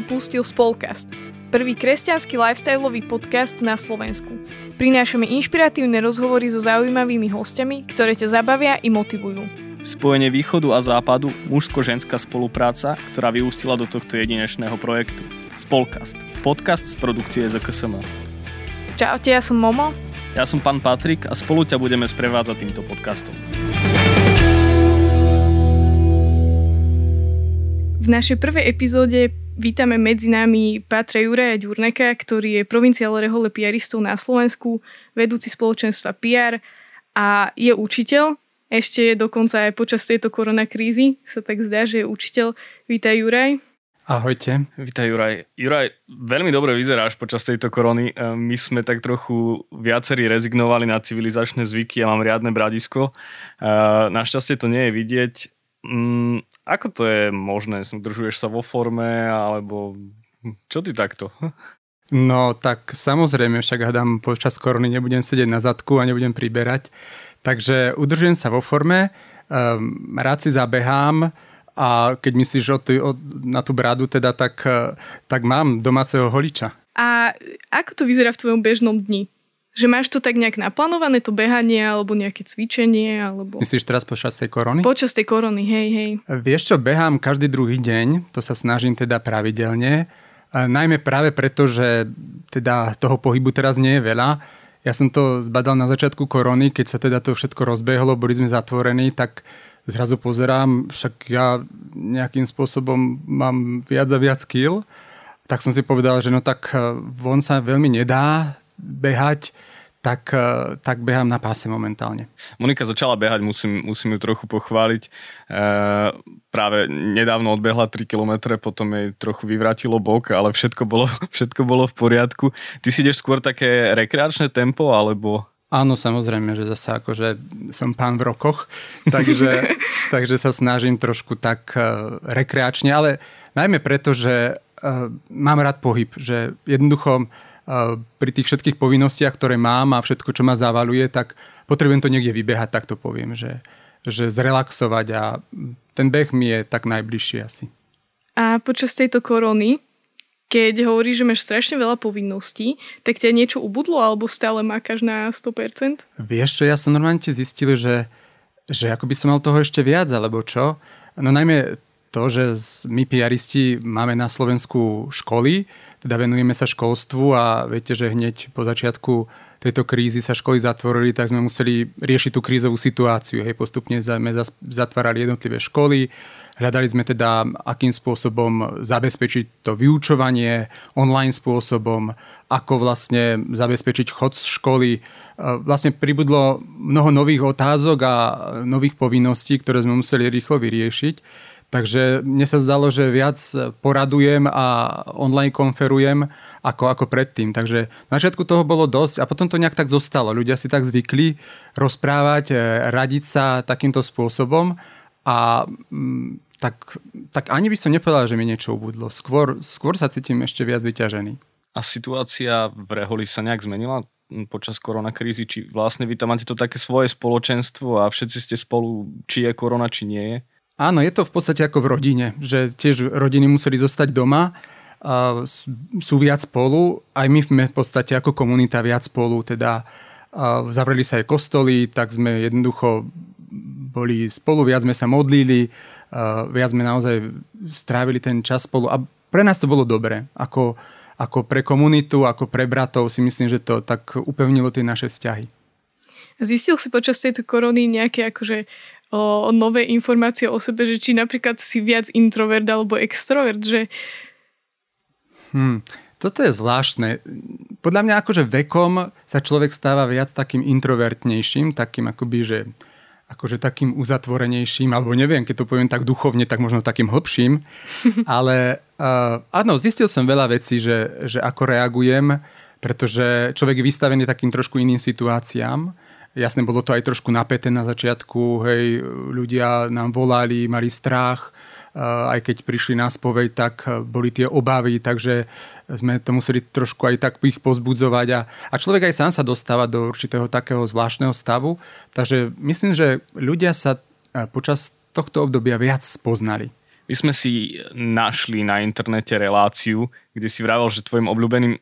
si pustil Spolcast, prvý kresťanský lifestyleový podcast na Slovensku. Prinášame inšpiratívne rozhovory so zaujímavými hostiami, ktoré ťa zabavia i motivujú. Spojenie východu a západu, mužsko-ženská spolupráca, ktorá vyústila do tohto jedinečného projektu. Spolkast. Podcast z produkcie ZKSM. Čaute, ja som Momo. Ja som pán Patrik a spolu ťa budeme sprevádzať týmto podcastom. V našej prvej epizóde vítame medzi nami Patra Juraja Ďurneka, ktorý je provinciál rehole piaristov na Slovensku, vedúci spoločenstva PR a je učiteľ ešte dokonca aj počas tejto koronakrízy sa tak zdá, že je učiteľ. Vítaj Juraj. Ahojte. Vítaj Juraj. Juraj, veľmi dobre vyzeráš počas tejto korony. E, my sme tak trochu viacerí rezignovali na civilizačné zvyky. Ja mám riadne bradisko. E, našťastie to nie je vidieť. Mm, ako to je možné? Držuješ sa vo forme alebo čo ty takto? No tak samozrejme, však hádam počas korony nebudem sedieť na zadku a nebudem priberať. Takže udržujem sa vo forme, um, rád si zabehám a keď myslíš o tý, o, na tú bradu, teda, tak, eh, tak mám domáceho holiča. A ako to vyzerá v tvojom bežnom dni? Že máš to tak nejak naplánované, to behanie, alebo nejaké cvičenie, alebo... Myslíš teraz počas tej korony? Počas tej korony, hej, hej. Vieš čo, behám každý druhý deň, to sa snažím teda pravidelne, najmä práve preto, že teda toho pohybu teraz nie je veľa, ja som to zbadal na začiatku korony, keď sa teda to všetko rozbehlo, boli sme zatvorení, tak zrazu pozerám, však ja nejakým spôsobom mám viac a viac kill, tak som si povedal, že no tak eh, von sa veľmi nedá behať, tak, eh, tak behám na páse momentálne. Monika začala behať, musím, musím ju trochu pochváliť. E, práve nedávno odbehla 3 km, potom jej trochu vyvratilo bok, ale všetko bolo, všetko bolo v poriadku. Ty si ideš skôr také rekreačné tempo, alebo... Áno, samozrejme, že zase akože som pán v rokoch, takže, takže sa snažím trošku tak uh, rekreačne, ale najmä preto, že mám rád pohyb, že jednoducho pri tých všetkých povinnostiach, ktoré mám a všetko, čo ma zavaluje, tak potrebujem to niekde vybehať, tak to poviem, že, že zrelaxovať a ten beh mi je tak najbližší asi. A počas tejto korony, keď hovoríš, že máš strašne veľa povinností, tak ťa niečo ubudlo alebo stále mákaš na 100%? Vieš čo, ja som normálne zistil, že, že ako by som mal toho ešte viac, alebo čo? No najmä to, že my piaristi máme na Slovensku školy, teda venujeme sa školstvu a viete, že hneď po začiatku tejto krízy sa školy zatvorili, tak sme museli riešiť tú krízovú situáciu. Hej, postupne sme zatvárali jednotlivé školy, hľadali sme teda, akým spôsobom zabezpečiť to vyučovanie online spôsobom, ako vlastne zabezpečiť chod z školy. E, vlastne pribudlo mnoho nových otázok a nových povinností, ktoré sme museli rýchlo vyriešiť. Takže mne sa zdalo, že viac poradujem a online konferujem ako, ako predtým. Takže na začiatku toho bolo dosť a potom to nejak tak zostalo. Ľudia si tak zvykli rozprávať, e, radiť sa takýmto spôsobom a mm, tak, tak ani by som nepovedal, že mi niečo ubudlo. Skôr, skôr sa cítim ešte viac vyťažený. A situácia v Reholi sa nejak zmenila počas koronakrízy? Či vlastne vy tam máte to také svoje spoločenstvo a všetci ste spolu, či je korona, či nie je? Áno, je to v podstate ako v rodine, že tiež rodiny museli zostať doma, sú viac spolu, aj my sme v podstate ako komunita viac spolu, teda zavreli sa aj kostoly, tak sme jednoducho boli spolu, viac sme sa modlili, viac sme naozaj strávili ten čas spolu a pre nás to bolo dobré. Ako, ako pre komunitu, ako pre bratov si myslím, že to tak upevnilo tie naše vzťahy. Zistil si počas tejto korony nejaké akože o, nové informácie o sebe, že či napríklad si viac introvert alebo extrovert, že... Hmm, toto je zvláštne. Podľa mňa akože vekom sa človek stáva viac takým introvertnejším, takým akoby, že akože takým uzatvorenejším, alebo neviem, keď to poviem tak duchovne, tak možno takým hlbším. Ale uh, áno, zistil som veľa vecí, že, že ako reagujem, pretože človek je vystavený takým trošku iným situáciám Jasne, bolo to aj trošku napäté na začiatku, hej, ľudia nám volali, mali strach, aj keď prišli na spoveď, tak boli tie obavy, takže sme to museli trošku aj tak ich pozbudzovať a, a človek aj sám sa dostáva do určitého takého zvláštneho stavu. Takže myslím, že ľudia sa počas tohto obdobia viac spoznali. My sme si našli na internete reláciu, kde si vravel, že tvojim obľúbeným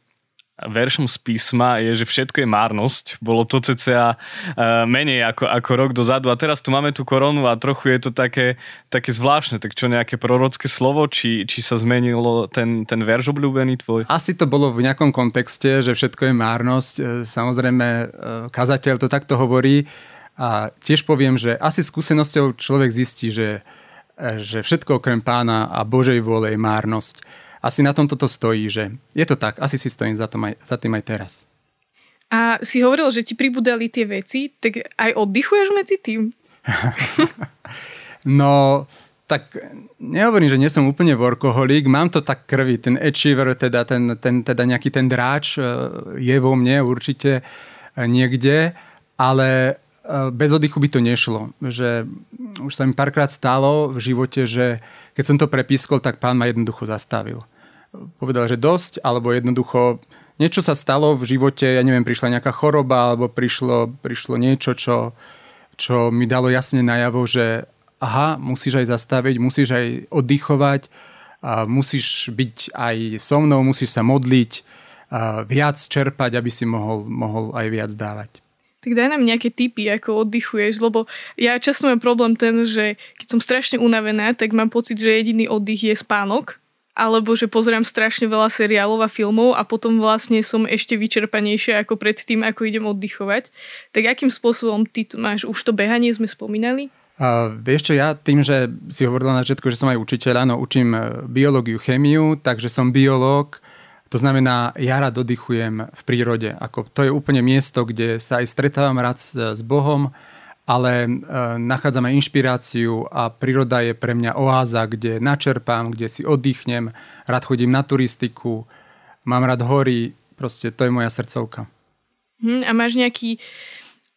veršom z písma je, že všetko je márnosť. Bolo to cca uh, menej ako, ako rok dozadu a teraz tu máme tú koronu a trochu je to také, také zvláštne. Tak čo nejaké prorocké slovo, či, či sa zmenilo ten, ten verš obľúbený tvoj? Asi to bolo v nejakom kontexte, že všetko je márnosť. E, samozrejme, e, kazateľ to takto hovorí a tiež poviem, že asi skúsenosťou človek zistí, že, že všetko okrem pána a Božej vôle je márnosť asi na tomto to stojí, že je to tak, asi si stojím za, tom aj, za tým aj teraz. A si hovoril, že ti pribudali tie veci, tak aj oddychuješ medzi tým? no, tak nehovorím, že nie som úplne workoholik, mám to tak krvi, ten achiever, teda, ten, ten, teda nejaký ten dráč e, je vo mne určite e, niekde, ale e, bez oddychu by to nešlo. Že už sa mi párkrát stalo v živote, že keď som to prepískol, tak pán ma jednoducho zastavil. Povedal, že dosť, alebo jednoducho niečo sa stalo v živote, ja neviem, prišla nejaká choroba, alebo prišlo, prišlo niečo, čo, čo mi dalo jasne najavo, že aha, musíš aj zastaviť, musíš aj oddychovať, a musíš byť aj so mnou, musíš sa modliť, a viac čerpať, aby si mohol, mohol aj viac dávať. Tak daj nám nejaké tipy, ako oddychuješ, lebo ja často mám problém ten, že keď som strašne unavená, tak mám pocit, že jediný oddych je spánok, alebo že pozerám strašne veľa seriálov a filmov a potom vlastne som ešte vyčerpanejšia ako predtým, ako idem oddychovať. Tak akým spôsobom ty máš, už to behanie sme spomínali? Uh, vieš čo, ja tým, že si hovorila na začiatku, že som aj učiteľ, áno, učím e, biológiu, chemiu, takže som biológ, to znamená, ja rád oddychujem v prírode. Ako, to je úplne miesto, kde sa aj stretávam rád s, s Bohom, ale e, nachádzam aj inšpiráciu a príroda je pre mňa oáza, kde načerpám, kde si oddychnem, rád chodím na turistiku, mám rád hory, proste to je moja srdcovka. Hm, a máš nejaký,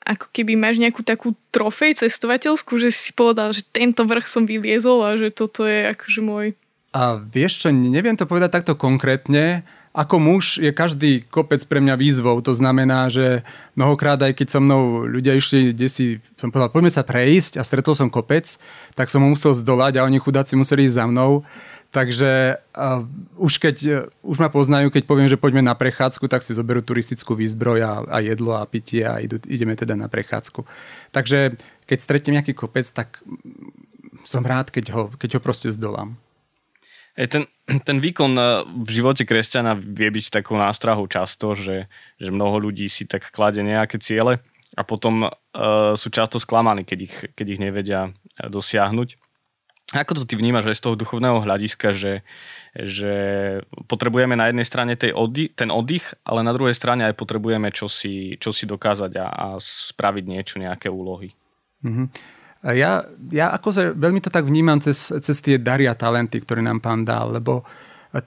ako keby máš nejakú takú trofej cestovateľskú, že si povedal, že tento vrch som vyliezol a že toto je akože môj... A vieš čo, neviem to povedať takto konkrétne, ako muž je každý kopec pre mňa výzvou. To znamená, že mnohokrát aj keď so mnou ľudia išli, kde si som povedal, poďme sa prejsť a stretol som kopec, tak som ho musel zdolať a oni chudáci museli ísť za mnou. Takže uh, už keď uh, už ma poznajú, keď poviem, že poďme na prechádzku, tak si zoberú turistickú výzbroj a, a jedlo a pitie a idú, ideme teda na prechádzku. Takže keď stretnem nejaký kopec, tak som rád, keď ho, keď ho proste zdolám. Ej, ten, ten výkon eh, v živote kresťana vie byť takou nástrahou často, že, že mnoho ľudí si tak klade nejaké ciele a potom uh, sú často sklamaní, keď ich, keď ich nevedia dosiahnuť. Ako to ty vnímaš aj z toho duchovného hľadiska, že, že potrebujeme na jednej strane tej oddy, ten oddych, ale na druhej strane aj potrebujeme čosi, čosi dokázať a, a spraviť niečo, nejaké úlohy? Mm-hmm. Ja, ja ako sa, veľmi to tak vnímam cez, cez tie dary a talenty, ktoré nám pán dal, lebo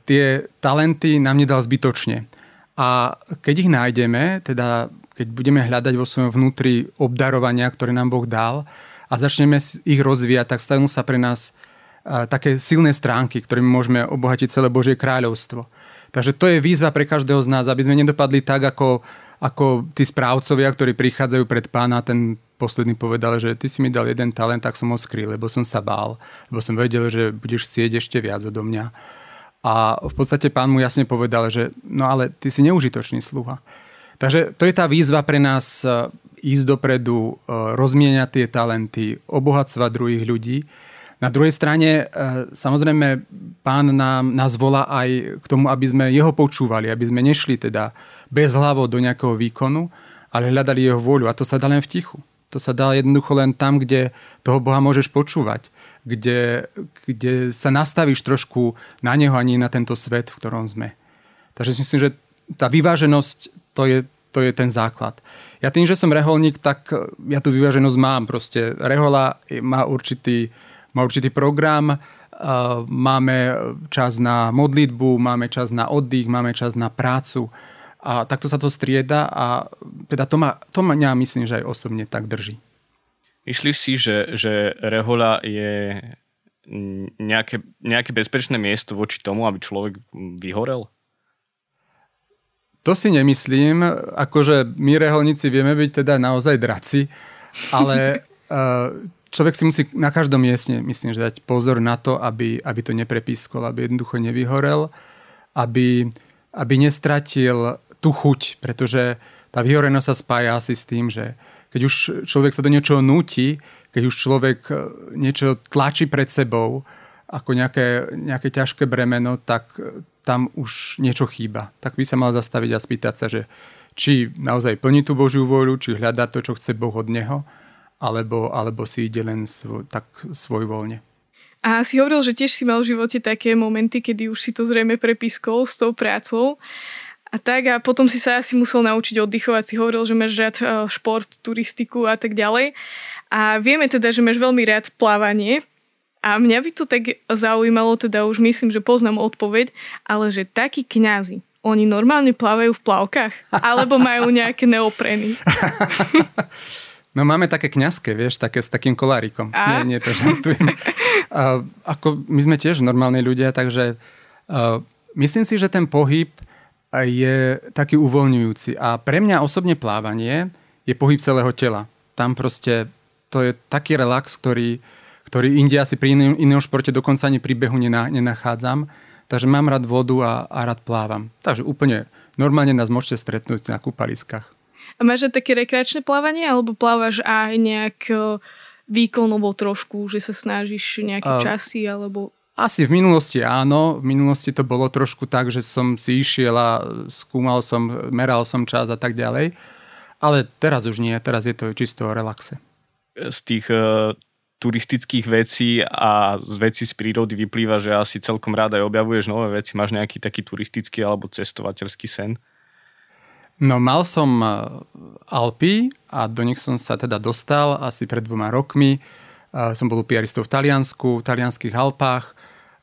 tie talenty nám nedal zbytočne. A keď ich nájdeme, teda keď budeme hľadať vo svojom vnútri obdarovania, ktoré nám Boh dal a začneme ich rozvíjať, tak stanú sa pre nás také silné stránky, ktorými môžeme obohatiť celé Božie kráľovstvo. Takže to je výzva pre každého z nás, aby sme nedopadli tak, ako, ako tí správcovia, ktorí prichádzajú pred pána, ten posledný povedal, že ty si mi dal jeden talent, tak som ho skryl, lebo som sa bál, lebo som vedel, že budeš chcieť ešte viac odo mňa. A v podstate pán mu jasne povedal, že no ale ty si neužitočný sluha. Takže to je tá výzva pre nás e, ísť dopredu, e, rozmieniať tie talenty, obohacovať druhých ľudí. Na druhej strane, e, samozrejme, pán nám, nás volá aj k tomu, aby sme jeho počúvali, aby sme nešli teda bez hlavo do nejakého výkonu, ale hľadali jeho vôľu. A to sa dá len v tichu. To sa dá jednoducho len tam, kde toho Boha môžeš počúvať, kde, kde sa nastavíš trošku na Neho a nie na tento svet, v ktorom sme. Takže myslím, že tá vyváženosť, to je, to je ten základ. Ja tým, že som reholník, tak ja tú vyváženosť mám. Proste rehola má určitý, má určitý program, máme čas na modlitbu, máme čas na oddych, máme čas na prácu a takto sa to strieda a teda to ma, to ma ja myslím, že aj osobne tak drží. Myslíš si, že, že rehoľa je nejaké, nejaké bezpečné miesto voči tomu, aby človek vyhorel? To si nemyslím. Akože my reholníci vieme byť teda naozaj draci, ale človek si musí na každom mieste, myslím, že dať pozor na to, aby, aby to neprepískol, aby jednoducho nevyhorel, aby, aby nestratil tú chuť, pretože tá vyhorenosť sa spája asi s tým, že keď už človek sa do niečoho núti, keď už človek e, niečo tlačí pred sebou, ako nejaké, nejaké ťažké bremeno, tak e, tam už niečo chýba. Tak by sa mal zastaviť a spýtať sa, že či naozaj plní tú Božiu vôľu, či hľadá to, čo chce Boh od neho, alebo, alebo si ide len svoj, tak svoj voľne. A si hovoril, že tiež si mal v živote také momenty, kedy už si to zrejme prepískol s tou prácou. A tak a potom si sa asi musel naučiť oddychovať. Si hovoril, že máš rád e, šport, turistiku a tak ďalej. A vieme teda, že máš veľmi rád plávanie. A mňa by to tak zaujímalo, teda už myslím, že poznám odpoveď, ale že takí kňazi, oni normálne plávajú v plavkách? Alebo majú nejaké neopreny? No máme také kňazské, vieš, také s takým kolárikom. A? Nie, nie, to žartujem. uh, ako my sme tiež normálni ľudia, takže uh, myslím si, že ten pohyb je taký uvoľňujúci. A pre mňa osobne plávanie je pohyb celého tela. Tam proste to je taký relax, ktorý, ktorý inde asi pri inom, inom športe dokonca ani pri behu nenachádzam. Takže mám rád vodu a, a rád plávam. Takže úplne normálne nás môžete stretnúť na kúpaliskách. A máš aj také rekreačné plávanie, alebo plávaš aj nejak e, výkonovo trošku, že sa snažíš nejaké uh, časy, alebo... Asi v minulosti áno, v minulosti to bolo trošku tak, že som si išiel a skúmal som, meral som čas a tak ďalej. Ale teraz už nie, teraz je to čisto o relaxe. Z tých uh, turistických vecí a z vecí z prírody vyplýva, že asi celkom rád aj objavuješ nové veci. Máš nejaký taký turistický alebo cestovateľský sen? No mal som uh, Alpy a do nich som sa teda dostal asi pred dvoma rokmi. Uh, som bol piaristou v Taliansku, v talianských Alpách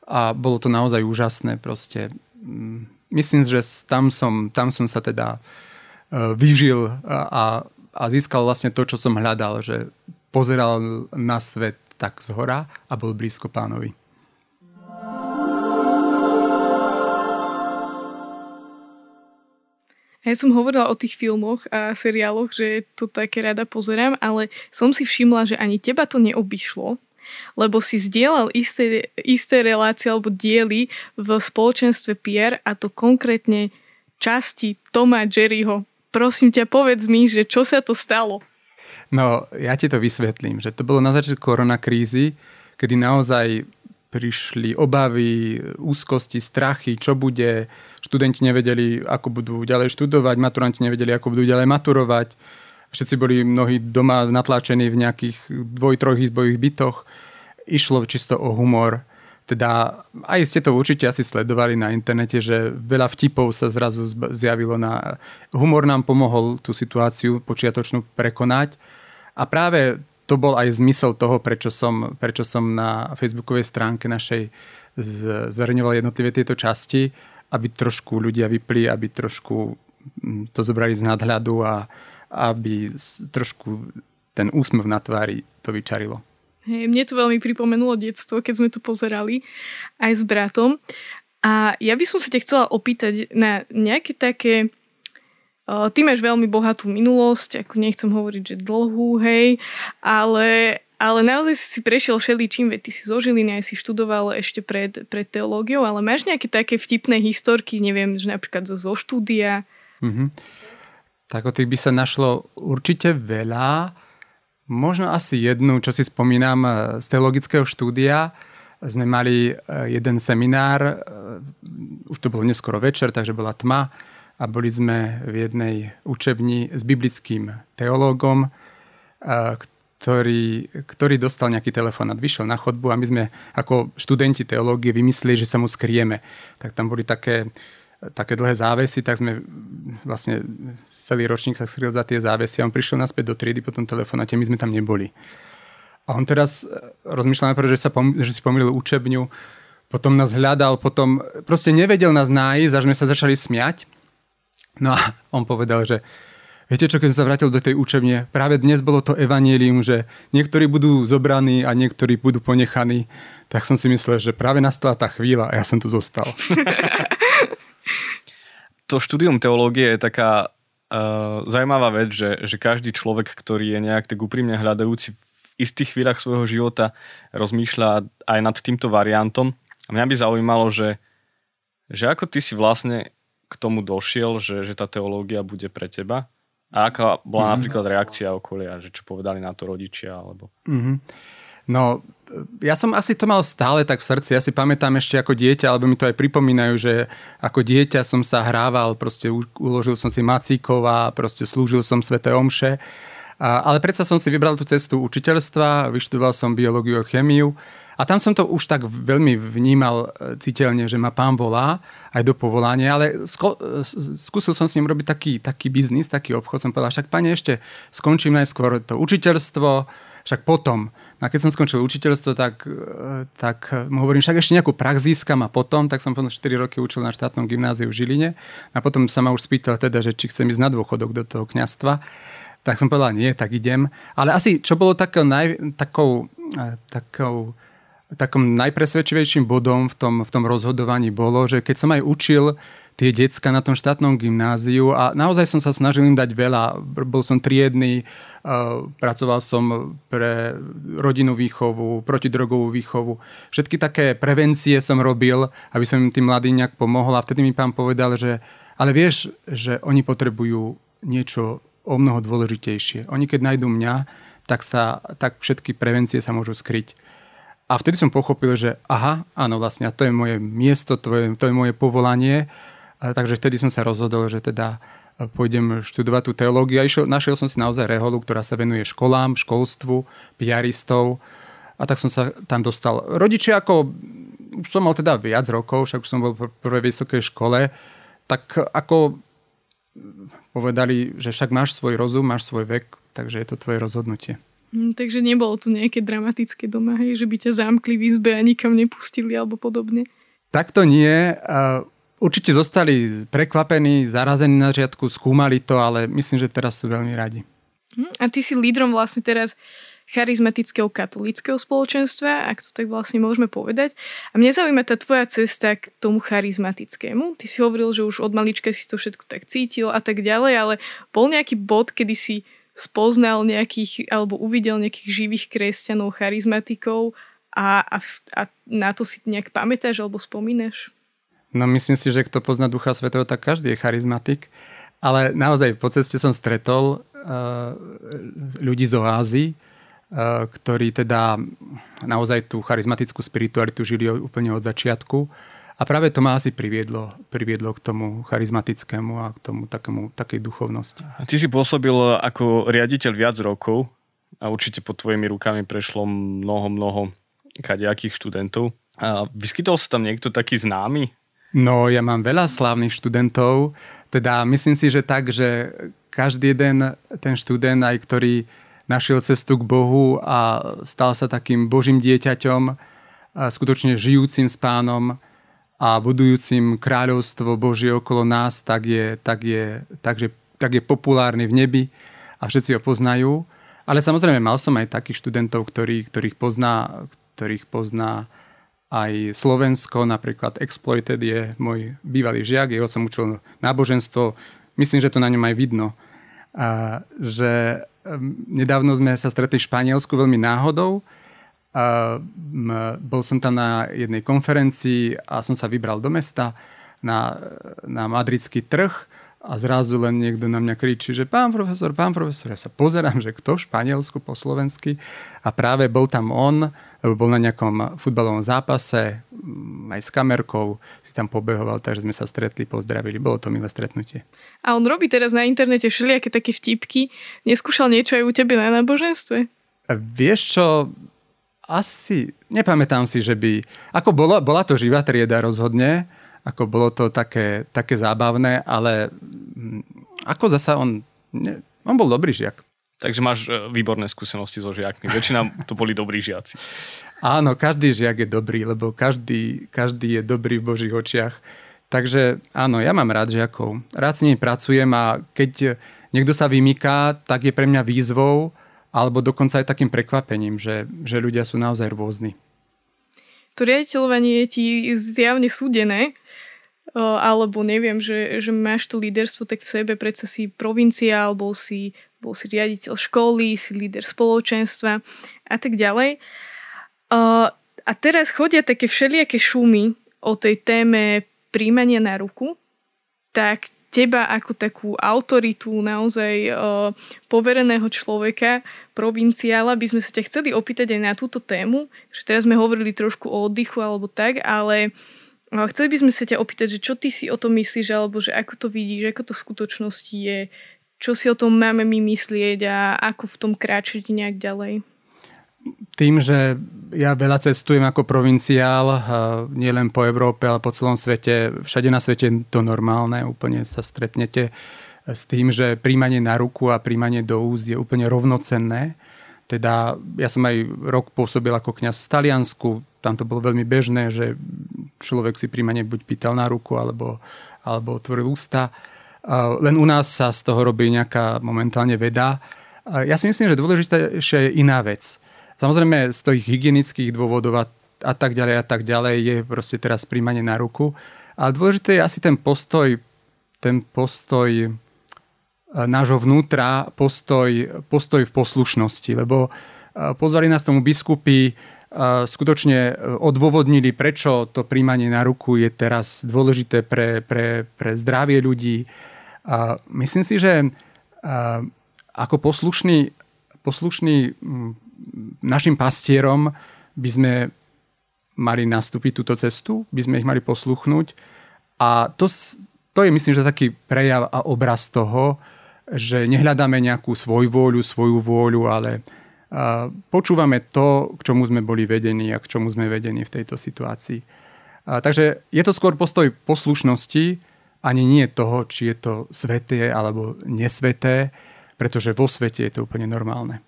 a bolo to naozaj úžasné proste. Mm, myslím, že tam som, tam som sa teda uh, vyžil a, a získal vlastne to, čo som hľadal, že pozeral na svet tak z hora a bol blízko pánovi. Ja som hovorila o tých filmoch a seriáloch, že to také rada pozerám, ale som si všimla, že ani teba to neobyšlo, lebo si zdieľal isté, isté relácie alebo diely v spoločenstve Pierre a to konkrétne časti Toma Jerryho. Prosím ťa, povedz mi, že čo sa to stalo? No, ja ti to vysvetlím, že to bolo na začiatku koronakrízy, kedy naozaj prišli obavy, úzkosti, strachy, čo bude. Študenti nevedeli, ako budú ďalej študovať, maturanti nevedeli, ako budú ďalej maturovať Všetci boli mnohí doma natláčení v nejakých dvoj, troch bytoch. Išlo čisto o humor. Teda aj ste to určite asi sledovali na internete, že veľa vtipov sa zrazu zjavilo na... Humor nám pomohol tú situáciu počiatočnú prekonať. A práve to bol aj zmysel toho, prečo som, prečo som na facebookovej stránke našej zverejňoval jednotlivé tieto časti, aby trošku ľudia vypli, aby trošku mm, to zobrali z nadhľadu a, aby trošku ten úsmev na tvári to vyčarilo. Hey, mne to veľmi pripomenulo detstvo, keď sme to pozerali aj s bratom. A ja by som sa ťa chcela opýtať na nejaké také... Ty máš veľmi bohatú minulosť, ako nechcem hovoriť, že dlhú, hej, ale, ale naozaj si si prešiel všeličím, veď ty si zo Žiliny aj si študoval ešte pred, pred teológiou, ale máš nejaké také vtipné historky, neviem, že napríklad zo, zo štúdia? Mm-hmm tak o tých by sa našlo určite veľa. Možno asi jednu, čo si spomínam e, z teologického štúdia. Sme mali e, jeden seminár, e, už to bolo neskoro večer, takže bola tma a boli sme v jednej učebni s biblickým teológom, ktorý, ktorý dostal nejaký telefonát, vyšiel na chodbu a my sme ako študenti teológie vymysleli, že sa mu skrieme. Tak tam boli také také dlhé závesy, tak sme vlastne celý ročník sa skryl za tie závesy a on prišiel naspäť do triedy po tom telefonáte, my sme tam neboli. A on teraz e, rozmýšľal najprv, že, sa pom- že si pomýlil učebňu, potom nás hľadal, potom proste nevedel nás nájsť, až sme sa začali smiať. No a on povedal, že viete čo, keď som sa vrátil do tej učebne, práve dnes bolo to evanielium, že niektorí budú zobraní a niektorí budú ponechaní. tak som si myslel, že práve nastala tá chvíľa a ja som tu zostal. to štúdium teológie je taká uh, zaujímavá vec, že, že každý človek, ktorý je nejak tak úprimne hľadajúci v istých chvíľach svojho života rozmýšľa aj nad týmto variantom. A mňa by zaujímalo, že, že ako ty si vlastne k tomu došiel, že, že tá teológia bude pre teba? A aká bola mm-hmm. napríklad reakcia okolia, že čo povedali na to rodičia? Alebo... Mm-hmm. No, ja som asi to mal stále tak v srdci. Ja si pamätám ešte ako dieťa, alebo mi to aj pripomínajú, že ako dieťa som sa hrával, proste uložil som si macíkov a proste slúžil som Svete Omše. Ale predsa som si vybral tú cestu učiteľstva, vyštudoval som biológiu a chemiu a tam som to už tak veľmi vnímal e, citeľne, že ma pán volá aj do povolania, ale sko- e, skúsil som s ním robiť taký, taký biznis, taký obchod. Som povedal, však pane, ešte skončím najskôr to učiteľstvo, však potom. A keď som skončil učiteľstvo, tak, e, tak mu hovorím, však ešte nejakú prax získam a potom, tak som potom 4 roky učil na štátnom gymnáziu v Žiline. A potom sa ma už spýtal teda, že či chcem ísť na dôchodok do toho kňastva. Tak som povedal, nie, tak idem. Ale asi, čo bolo takou, naj, takou, takou takom najpresvedčivejším bodom v tom, v tom rozhodovaní bolo, že keď som aj učil tie decka na tom štátnom gymnáziu a naozaj som sa snažil im dať veľa. Bol som triedny, uh, pracoval som pre rodinnú výchovu, protidrogovú výchovu. Všetky také prevencie som robil, aby som im tým mladým nejak pomohol a vtedy mi pán povedal, že ale vieš, že oni potrebujú niečo o mnoho dôležitejšie. Oni keď nájdú mňa, tak, sa, tak všetky prevencie sa môžu skryť. A vtedy som pochopil, že aha, áno, vlastne to je moje miesto, to je, to je moje povolanie. A takže vtedy som sa rozhodol, že teda e, pôjdem študovať tú teológiu. A išiel, našiel som si naozaj reholu, ktorá sa venuje školám, školstvu, piaristov. A tak som sa tam dostal. Rodičia ako, som mal teda viac rokov, však už som bol v prvej vysokej škole, tak ako povedali, že však máš svoj rozum, máš svoj vek, takže je to tvoje rozhodnutie. Mm, takže nebolo to nejaké dramatické doma, hej, že by ťa zamkli v izbe a nikam nepustili alebo podobne? Tak to nie. Určite zostali prekvapení, zarazení na žiadku, skúmali to, ale myslím, že teraz sú veľmi radi. Hm, a ty si lídrom vlastne teraz charizmatického katolického spoločenstva, ak to tak vlastne môžeme povedať. A mňa zaujíma tá tvoja cesta k tomu charizmatickému. Ty si hovoril, že už od malička si to všetko tak cítil a tak ďalej, ale bol nejaký bod, kedy si spoznal nejakých alebo uvidel nejakých živých kresťanov, charizmatikov a, a, a na to si nejak pamätáš alebo spomínaš? No myslím si, že kto pozná Ducha Svetého, tak každý je charizmatik. Ale naozaj po ceste som stretol uh, ľudí z oázy, uh, ktorí teda naozaj tú charizmatickú spiritualitu žili úplne od začiatku. A práve to ma asi priviedlo, priviedlo k tomu charizmatickému a k tomu takému, takej duchovnosti. A ty si pôsobil ako riaditeľ viac rokov a určite pod tvojimi rukami prešlo mnoho, mnoho kadejakých študentov. A vyskytol sa tam niekto taký známy? No, ja mám veľa slávnych študentov, teda myslím si, že tak, že každý jeden ten študent, aj ktorý našiel cestu k Bohu a stal sa takým Božím dieťaťom, skutočne žijúcim s pánom, a budujúcim kráľovstvo Božie okolo nás, tak je, tak je, takže, tak je populárny v nebi a všetci ho poznajú. Ale samozrejme, mal som aj takých študentov, ktorí, ktorých, pozná, ktorých pozná aj Slovensko, napríklad Exploited je môj bývalý žiak, jeho som učil náboženstvo, myslím, že to na ňom aj vidno. A, že nedávno sme sa stretli v Španielsku veľmi náhodou, a bol som tam na jednej konferencii a som sa vybral do mesta na, na madridský trh a zrazu len niekto na mňa kričí, že pán profesor, pán profesor, ja sa pozerám, že kto v Španielsku po slovensky a práve bol tam on, lebo bol na nejakom futbalovom zápase, aj s kamerkou si tam pobehoval, takže sme sa stretli, pozdravili, bolo to milé stretnutie. A on robí teraz na internete všelijaké také vtipky, neskúšal niečo aj u tebe na náboženstve? Vieš čo, asi, nepamätám si, že by... Ako bola, bola to živá trieda rozhodne, ako bolo to také, také zábavné, ale mm, ako zasa on... Ne, on bol dobrý žiak. Takže máš e, výborné skúsenosti so žiakmi. Väčšina to boli dobrí žiaci. Áno, každý žiak je dobrý, lebo každý, každý je dobrý v Božích očiach. Takže áno, ja mám rád žiakov. Rád s nimi pracujem a keď niekto sa vymýka, tak je pre mňa výzvou, alebo dokonca aj takým prekvapením, že, že ľudia sú naozaj rôzni. to riaditeľovanie je ti zjavne súdené, alebo neviem, že, že máš to líderstvo tak v sebe, predsa si provinciál, bol si, bol si riaditeľ školy, si líder spoločenstva a tak ďalej. A teraz chodia také všelijaké šumy o tej téme príjmania na ruku, tak teba ako takú autoritu naozaj uh, povereného človeka, provinciála, by sme sa ťa chceli opýtať aj na túto tému, že teraz sme hovorili trošku o oddychu alebo tak, ale uh, chceli by sme sa ťa opýtať, že čo ty si o tom myslíš, alebo že ako to vidíš, ako to v skutočnosti je, čo si o tom máme my myslieť a ako v tom kráčať nejak ďalej tým, že ja veľa cestujem ako provinciál, nielen po Európe, ale po celom svete, všade na svete je to normálne, úplne sa stretnete s tým, že príjmanie na ruku a príjmanie do úst je úplne rovnocenné. Teda ja som aj rok pôsobil ako kňaz v Taliansku, tam to bolo veľmi bežné, že človek si príjmanie buď pýtal na ruku, alebo, alebo otvoril ústa. Len u nás sa z toho robí nejaká momentálne veda. Ja si myslím, že dôležitejšia je iná vec Samozrejme z tých hygienických dôvodov a, a tak ďalej a tak ďalej je proste teraz príjmanie na ruku. Ale dôležité je asi ten postoj, ten postoj e, nášho vnútra, postoj, postoj v poslušnosti, lebo e, pozvali nás tomu biskupy, e, skutočne odôvodnili, prečo to príjmanie na ruku je teraz dôležité pre, pre, pre zdravie ľudí. Myslím si, že ako poslušný, poslušný našim pastierom by sme mali nastúpiť túto cestu, by sme ich mali posluchnúť. A to, to je myslím, že taký prejav a obraz toho, že nehľadáme nejakú svoju vôľu, svoju vôľu, ale počúvame to, k čomu sme boli vedení a k čomu sme vedení v tejto situácii. Takže je to skôr postoj poslušnosti, ani nie toho, či je to sveté alebo nesveté, pretože vo svete je to úplne normálne.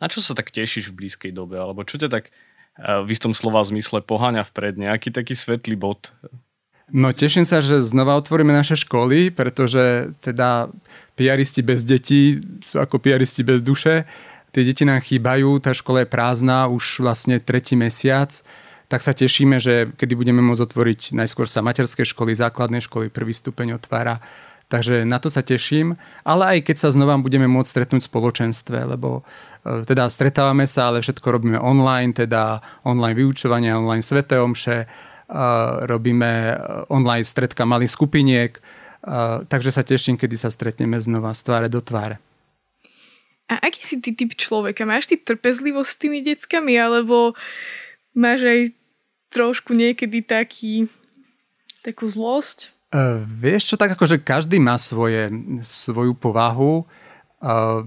Na čo sa tak tešíš v blízkej dobe? Alebo čo ťa tak eh, v istom slova zmysle poháňa vpred? Nejaký taký svetlý bod? No teším sa, že znova otvoríme naše školy, pretože teda piaristi bez detí sú ako piaristi bez duše. Tie deti nám chýbajú, tá škola je prázdna už vlastne tretí mesiac tak sa tešíme, že kedy budeme môcť otvoriť najskôr sa materské školy, základné školy, prvý stupeň otvára. Takže na to sa teším, ale aj keď sa znova budeme môcť stretnúť v spoločenstve, lebo E, teda stretávame sa, ale všetko robíme online, teda online vyučovanie, online sveté omše, e, robíme e, online stredka malých skupiniek, takže sa teším, kedy sa stretneme znova z tváre do tváre. A aký si ty typ človeka? Máš ty trpezlivosť s tými deckami, alebo máš aj trošku niekedy taký, takú zlosť? Uh, vieš čo, tak akože každý má svoje, svoju povahu. Uh,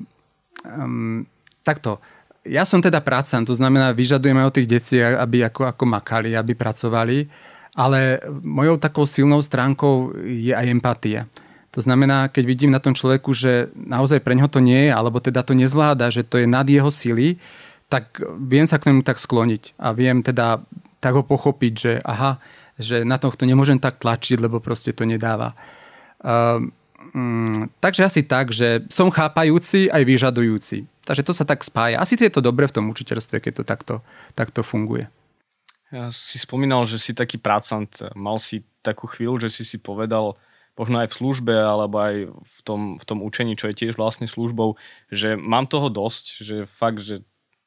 um, takto, ja som teda pracant, to znamená, vyžadujeme od tých detí, aby ako, ako makali, aby pracovali, ale mojou takou silnou stránkou je aj empatia. To znamená, keď vidím na tom človeku, že naozaj pre neho to nie je, alebo teda to nezvláda, že to je nad jeho sily, tak viem sa k nemu tak skloniť a viem teda tak ho pochopiť, že aha, že na tohto nemôžem tak tlačiť, lebo proste to nedáva. Um, takže asi tak, že som chápajúci aj vyžadujúci. Takže to sa tak spája. Asi to je to dobre v tom učiteľstve, keď to takto, takto funguje. Ja si spomínal, že si taký pracant. Mal si takú chvíľu, že si si povedal, možno aj v službe, alebo aj v tom, v tom učení, čo je tiež vlastne službou, že mám toho dosť, že fakt, že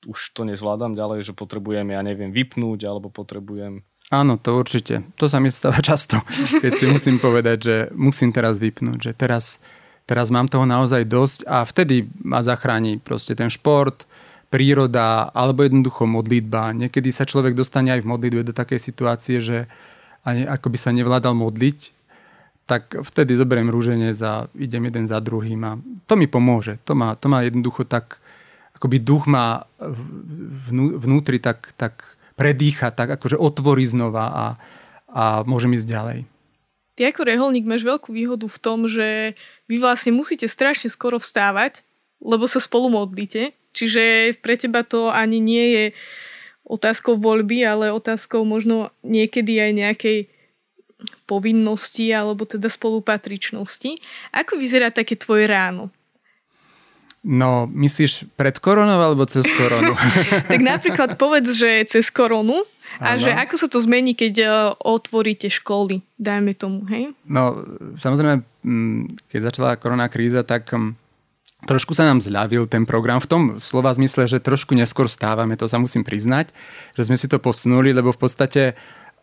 už to nezvládam ďalej, že potrebujem, ja neviem, vypnúť, alebo potrebujem... Áno, to určite. To sa mi stáva často, keď si musím povedať, že musím teraz vypnúť, že teraz teraz mám toho naozaj dosť a vtedy ma zachráni proste ten šport, príroda alebo jednoducho modlitba. Niekedy sa človek dostane aj v modlitbe do takej situácie, že ani ako by sa nevládal modliť, tak vtedy zoberiem rúženie a idem jeden za druhým a to mi pomôže. To ma, to ma jednoducho tak, akoby duch vnú, vnútri tak, tak predýcha, tak akože otvorí znova a, a môžem ísť ďalej. Ty ako reholník máš veľkú výhodu v tom, že vy vlastne musíte strašne skoro vstávať, lebo sa spolu modlíte. Čiže pre teba to ani nie je otázkou voľby, ale otázkou možno niekedy aj nejakej povinnosti alebo teda spolupatričnosti. Ako vyzerá také tvoje ráno? No, myslíš pred koronou alebo cez koronu? tak napríklad povedz, že cez koronu a ano. že ako sa to zmení, keď uh, otvoríte školy, dajme tomu, hej? No, samozrejme, keď začala korona kríza, tak trošku sa nám zľavil ten program v tom slova zmysle, že trošku neskôr stávame, to sa musím priznať, že sme si to posunuli, lebo v podstate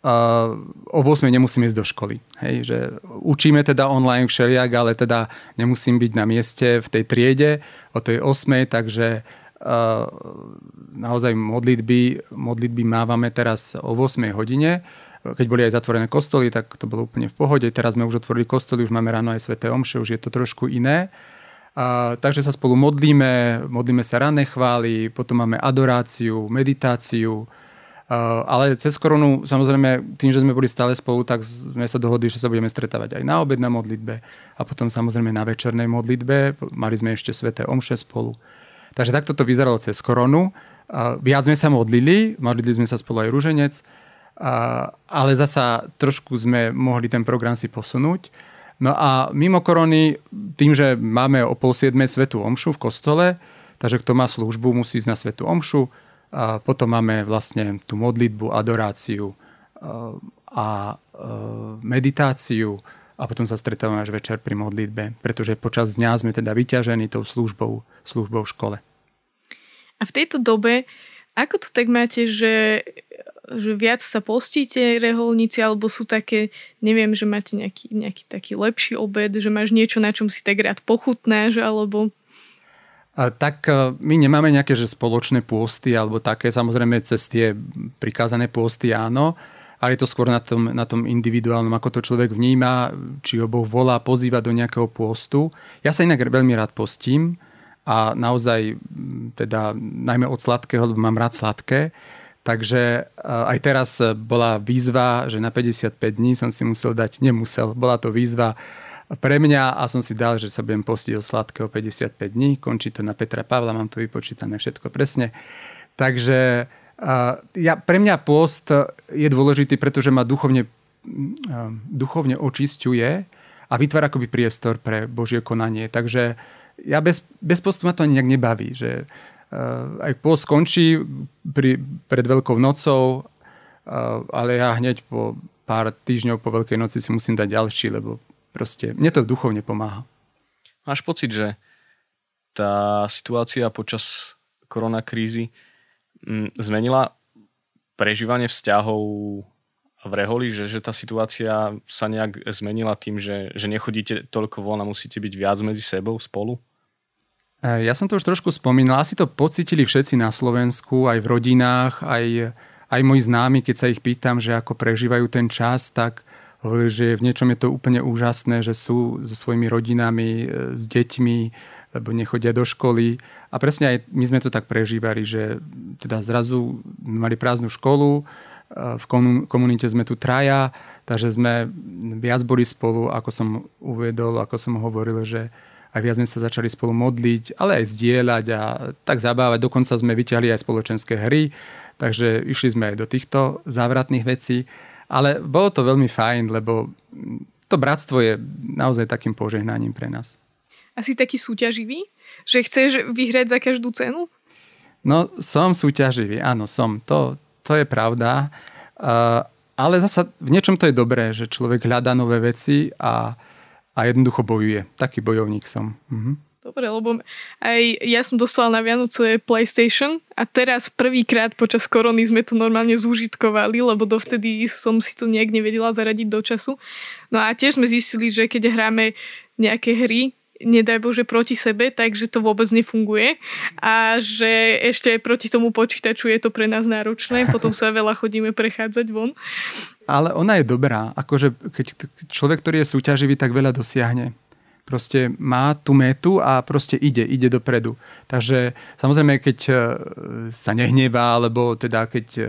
o 8 nemusím ísť do školy. Hej, že učíme teda online všelijak, ale teda nemusím byť na mieste v tej triede o tej 8, takže uh, naozaj modlitby, modlitby mávame teraz o 8 hodine. Keď boli aj zatvorené kostoly, tak to bolo úplne v pohode. Teraz sme už otvorili kostoly, už máme ráno aj sveté omše, už je to trošku iné. A, takže sa spolu modlíme, modlíme sa ranné chvály, potom máme adoráciu, meditáciu, ale cez koronu, samozrejme, tým, že sme boli stále spolu, tak sme sa dohodli, že sa budeme stretávať aj na obed na modlitbe a potom samozrejme na večernej modlitbe. Mali sme ešte sveté omše spolu. Takže takto to vyzeralo cez koronu. Viac sme sa modlili, modlili sme sa spolu aj rúženec, ale zasa trošku sme mohli ten program si posunúť. No a mimo korony, tým, že máme o pol siedme svetú omšu v kostole, takže kto má službu, musí ísť na svetú omšu, a potom máme vlastne tú modlitbu, adoráciu a meditáciu a potom sa stretávame až večer pri modlitbe, pretože počas dňa sme teda vyťažení tou službou, službou v škole. A v tejto dobe, ako to tak máte, že, že viac sa postíte reholníci, alebo sú také, neviem, že máte nejaký, nejaký taký lepší obed, že máš niečo, na čom si tak rád pochutnáš, alebo tak e, my nemáme nejaké že spoločné pôsty alebo také, samozrejme cez tie prikázané pôsty áno, ale je to skôr na tom, na tom individuálnom, ako to človek vníma, či ho Boh volá, pozýva do nejakého pôstu. Ja sa inak veľmi rád postím a naozaj teda najmä od sladkého, lebo mám rád sladké. Takže e, aj teraz bola výzva, že na 55 dní som si musel dať, nemusel, bola to výzva pre mňa a som si dal, že sa budem postiť o sladkého 55 dní. Končí to na Petra Pavla, mám to vypočítané všetko presne. Takže ja, pre mňa post je dôležitý, pretože ma duchovne, uh, duchovne očisťuje a vytvára akoby priestor pre Božie konanie. Takže ja bez, bez postu ma to ani nejak nebaví, že uh, aj post skončí pri, pred Veľkou nocou, uh, ale ja hneď po pár týždňov po Veľkej noci si musím dať ďalší, lebo Proste mne to duchovne pomáha. Máš pocit, že tá situácia počas koronakrízy mm, zmenila prežívanie vzťahov v Reholi, že, že tá situácia sa nejak zmenila tým, že, že nechodíte toľko von a musíte byť viac medzi sebou spolu? E, ja som to už trošku spomínal. Asi to pocitili všetci na Slovensku, aj v rodinách, aj, aj moji známi, keď sa ich pýtam, že ako prežívajú ten čas, tak Hovorili, že v niečom je to úplne úžasné, že sú so svojimi rodinami, e, s deťmi, lebo nechodia do školy. A presne aj my sme to tak prežívali, že teda zrazu mali prázdnu školu, e, v komunite sme tu traja, takže sme viac boli spolu, ako som uvedol, ako som hovoril, že aj viac sme sa začali spolu modliť, ale aj zdieľať a tak zabávať. Dokonca sme vyťahli aj spoločenské hry, takže išli sme aj do týchto závratných vecí. Ale bolo to veľmi fajn, lebo to bratstvo je naozaj takým požehnaním pre nás. Asi taký súťaživý? Že chceš vyhrať za každú cenu? No, som súťaživý, áno, som. To, to je pravda. Uh, ale zasa v niečom to je dobré, že človek hľadá nové veci a, a jednoducho bojuje. Taký bojovník som. Uh-huh. Dobre, lebo aj ja som dostala na Vianoce PlayStation a teraz prvýkrát počas korony sme to normálne zúžitkovali, lebo dovtedy som si to nejak nevedela zaradiť do času. No a tiež sme zistili, že keď hráme nejaké hry, nedaj Bože proti sebe, takže to vôbec nefunguje a že ešte aj proti tomu počítaču je to pre nás náročné, potom sa veľa chodíme prechádzať von. Ale ona je dobrá, akože keď človek, ktorý je súťaživý, tak veľa dosiahne proste má tú metu a proste ide, ide dopredu. Takže samozrejme, keď e, sa nehnevá, alebo teda keď e,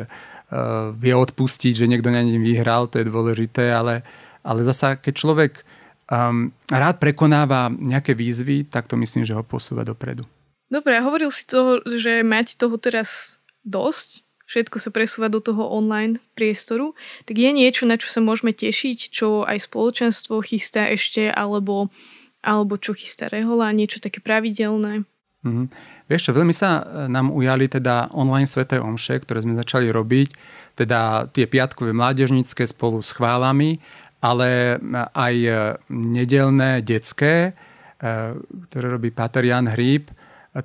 vie odpustiť, že niekto na ním vyhral, to je dôležité, ale, ale zasa, keď človek um, rád prekonáva nejaké výzvy, tak to myslím, že ho posúva dopredu. Dobre, hovoril si toho, že máte toho teraz dosť, všetko sa presúva do toho online priestoru, tak je niečo, na čo sa môžeme tešiť, čo aj spoločenstvo chystá ešte, alebo alebo čo chystá Rehola, niečo také pravidelné? Mm-hmm. Vieš čo, veľmi sa e, nám ujali teda online sveté omše, ktoré sme začali robiť, teda tie piatkové mládežnícke spolu s chválami, ale aj e, nedelné detské, e, ktoré robí Pater Jan Hríb.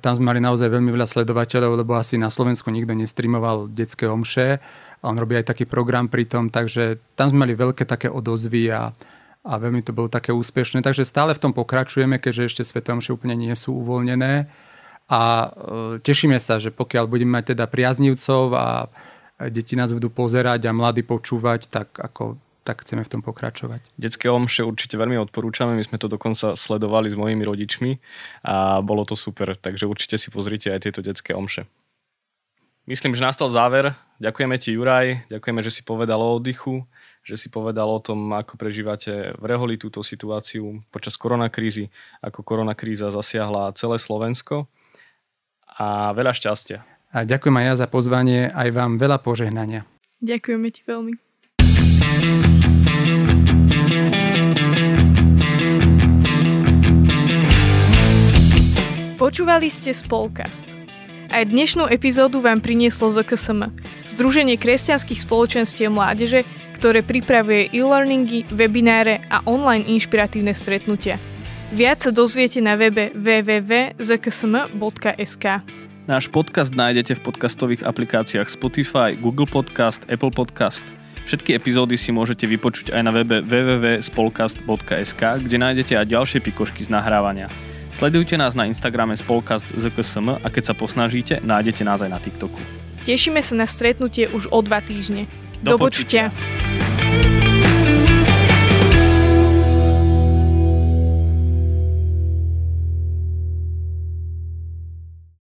Tam sme mali naozaj veľmi veľa sledovateľov, lebo asi na Slovensku nikto nestreamoval detské omše. A on robí aj taký program pri tom, takže tam sme mali veľké také odozvy a, a veľmi to bolo také úspešné. Takže stále v tom pokračujeme, keďže ešte sveté omše úplne nie sú uvoľnené a e, tešíme sa, že pokiaľ budeme mať teda priaznivcov a deti nás budú pozerať a mladí počúvať, tak ako tak chceme v tom pokračovať. Detské omše určite veľmi odporúčame, my sme to dokonca sledovali s mojimi rodičmi a bolo to super, takže určite si pozrite aj tieto detské omše. Myslím, že nastal záver. Ďakujeme ti, Juraj, ďakujeme, že si povedal o oddychu, že si povedal o tom, ako prežívate v Reholi túto situáciu počas koronakrízy, ako koronakríza zasiahla celé Slovensko a veľa šťastia. A ďakujem aj ja za pozvanie, aj vám veľa požehnania. Ďakujeme ti veľmi. Počúvali ste Spolkast. Aj dnešnú epizódu vám prinieslo ZKSM, Združenie kresťanských spoločenstiev mládeže, ktoré pripravuje e-learningy, webináre a online inšpiratívne stretnutia – Viac sa dozviete na webe www.zksm.sk. Náš podcast nájdete v podcastových aplikáciách Spotify, Google Podcast, Apple Podcast. Všetky epizódy si môžete vypočuť aj na webe www.spolcast.sk, kde nájdete aj ďalšie pikošky z nahrávania. Sledujte nás na Instagrame Spolcast ZKSM a keď sa posnažíte, nájdete nás aj na TikToku. Tešíme sa na stretnutie už o dva týždne. Do, Do počutia. počutia.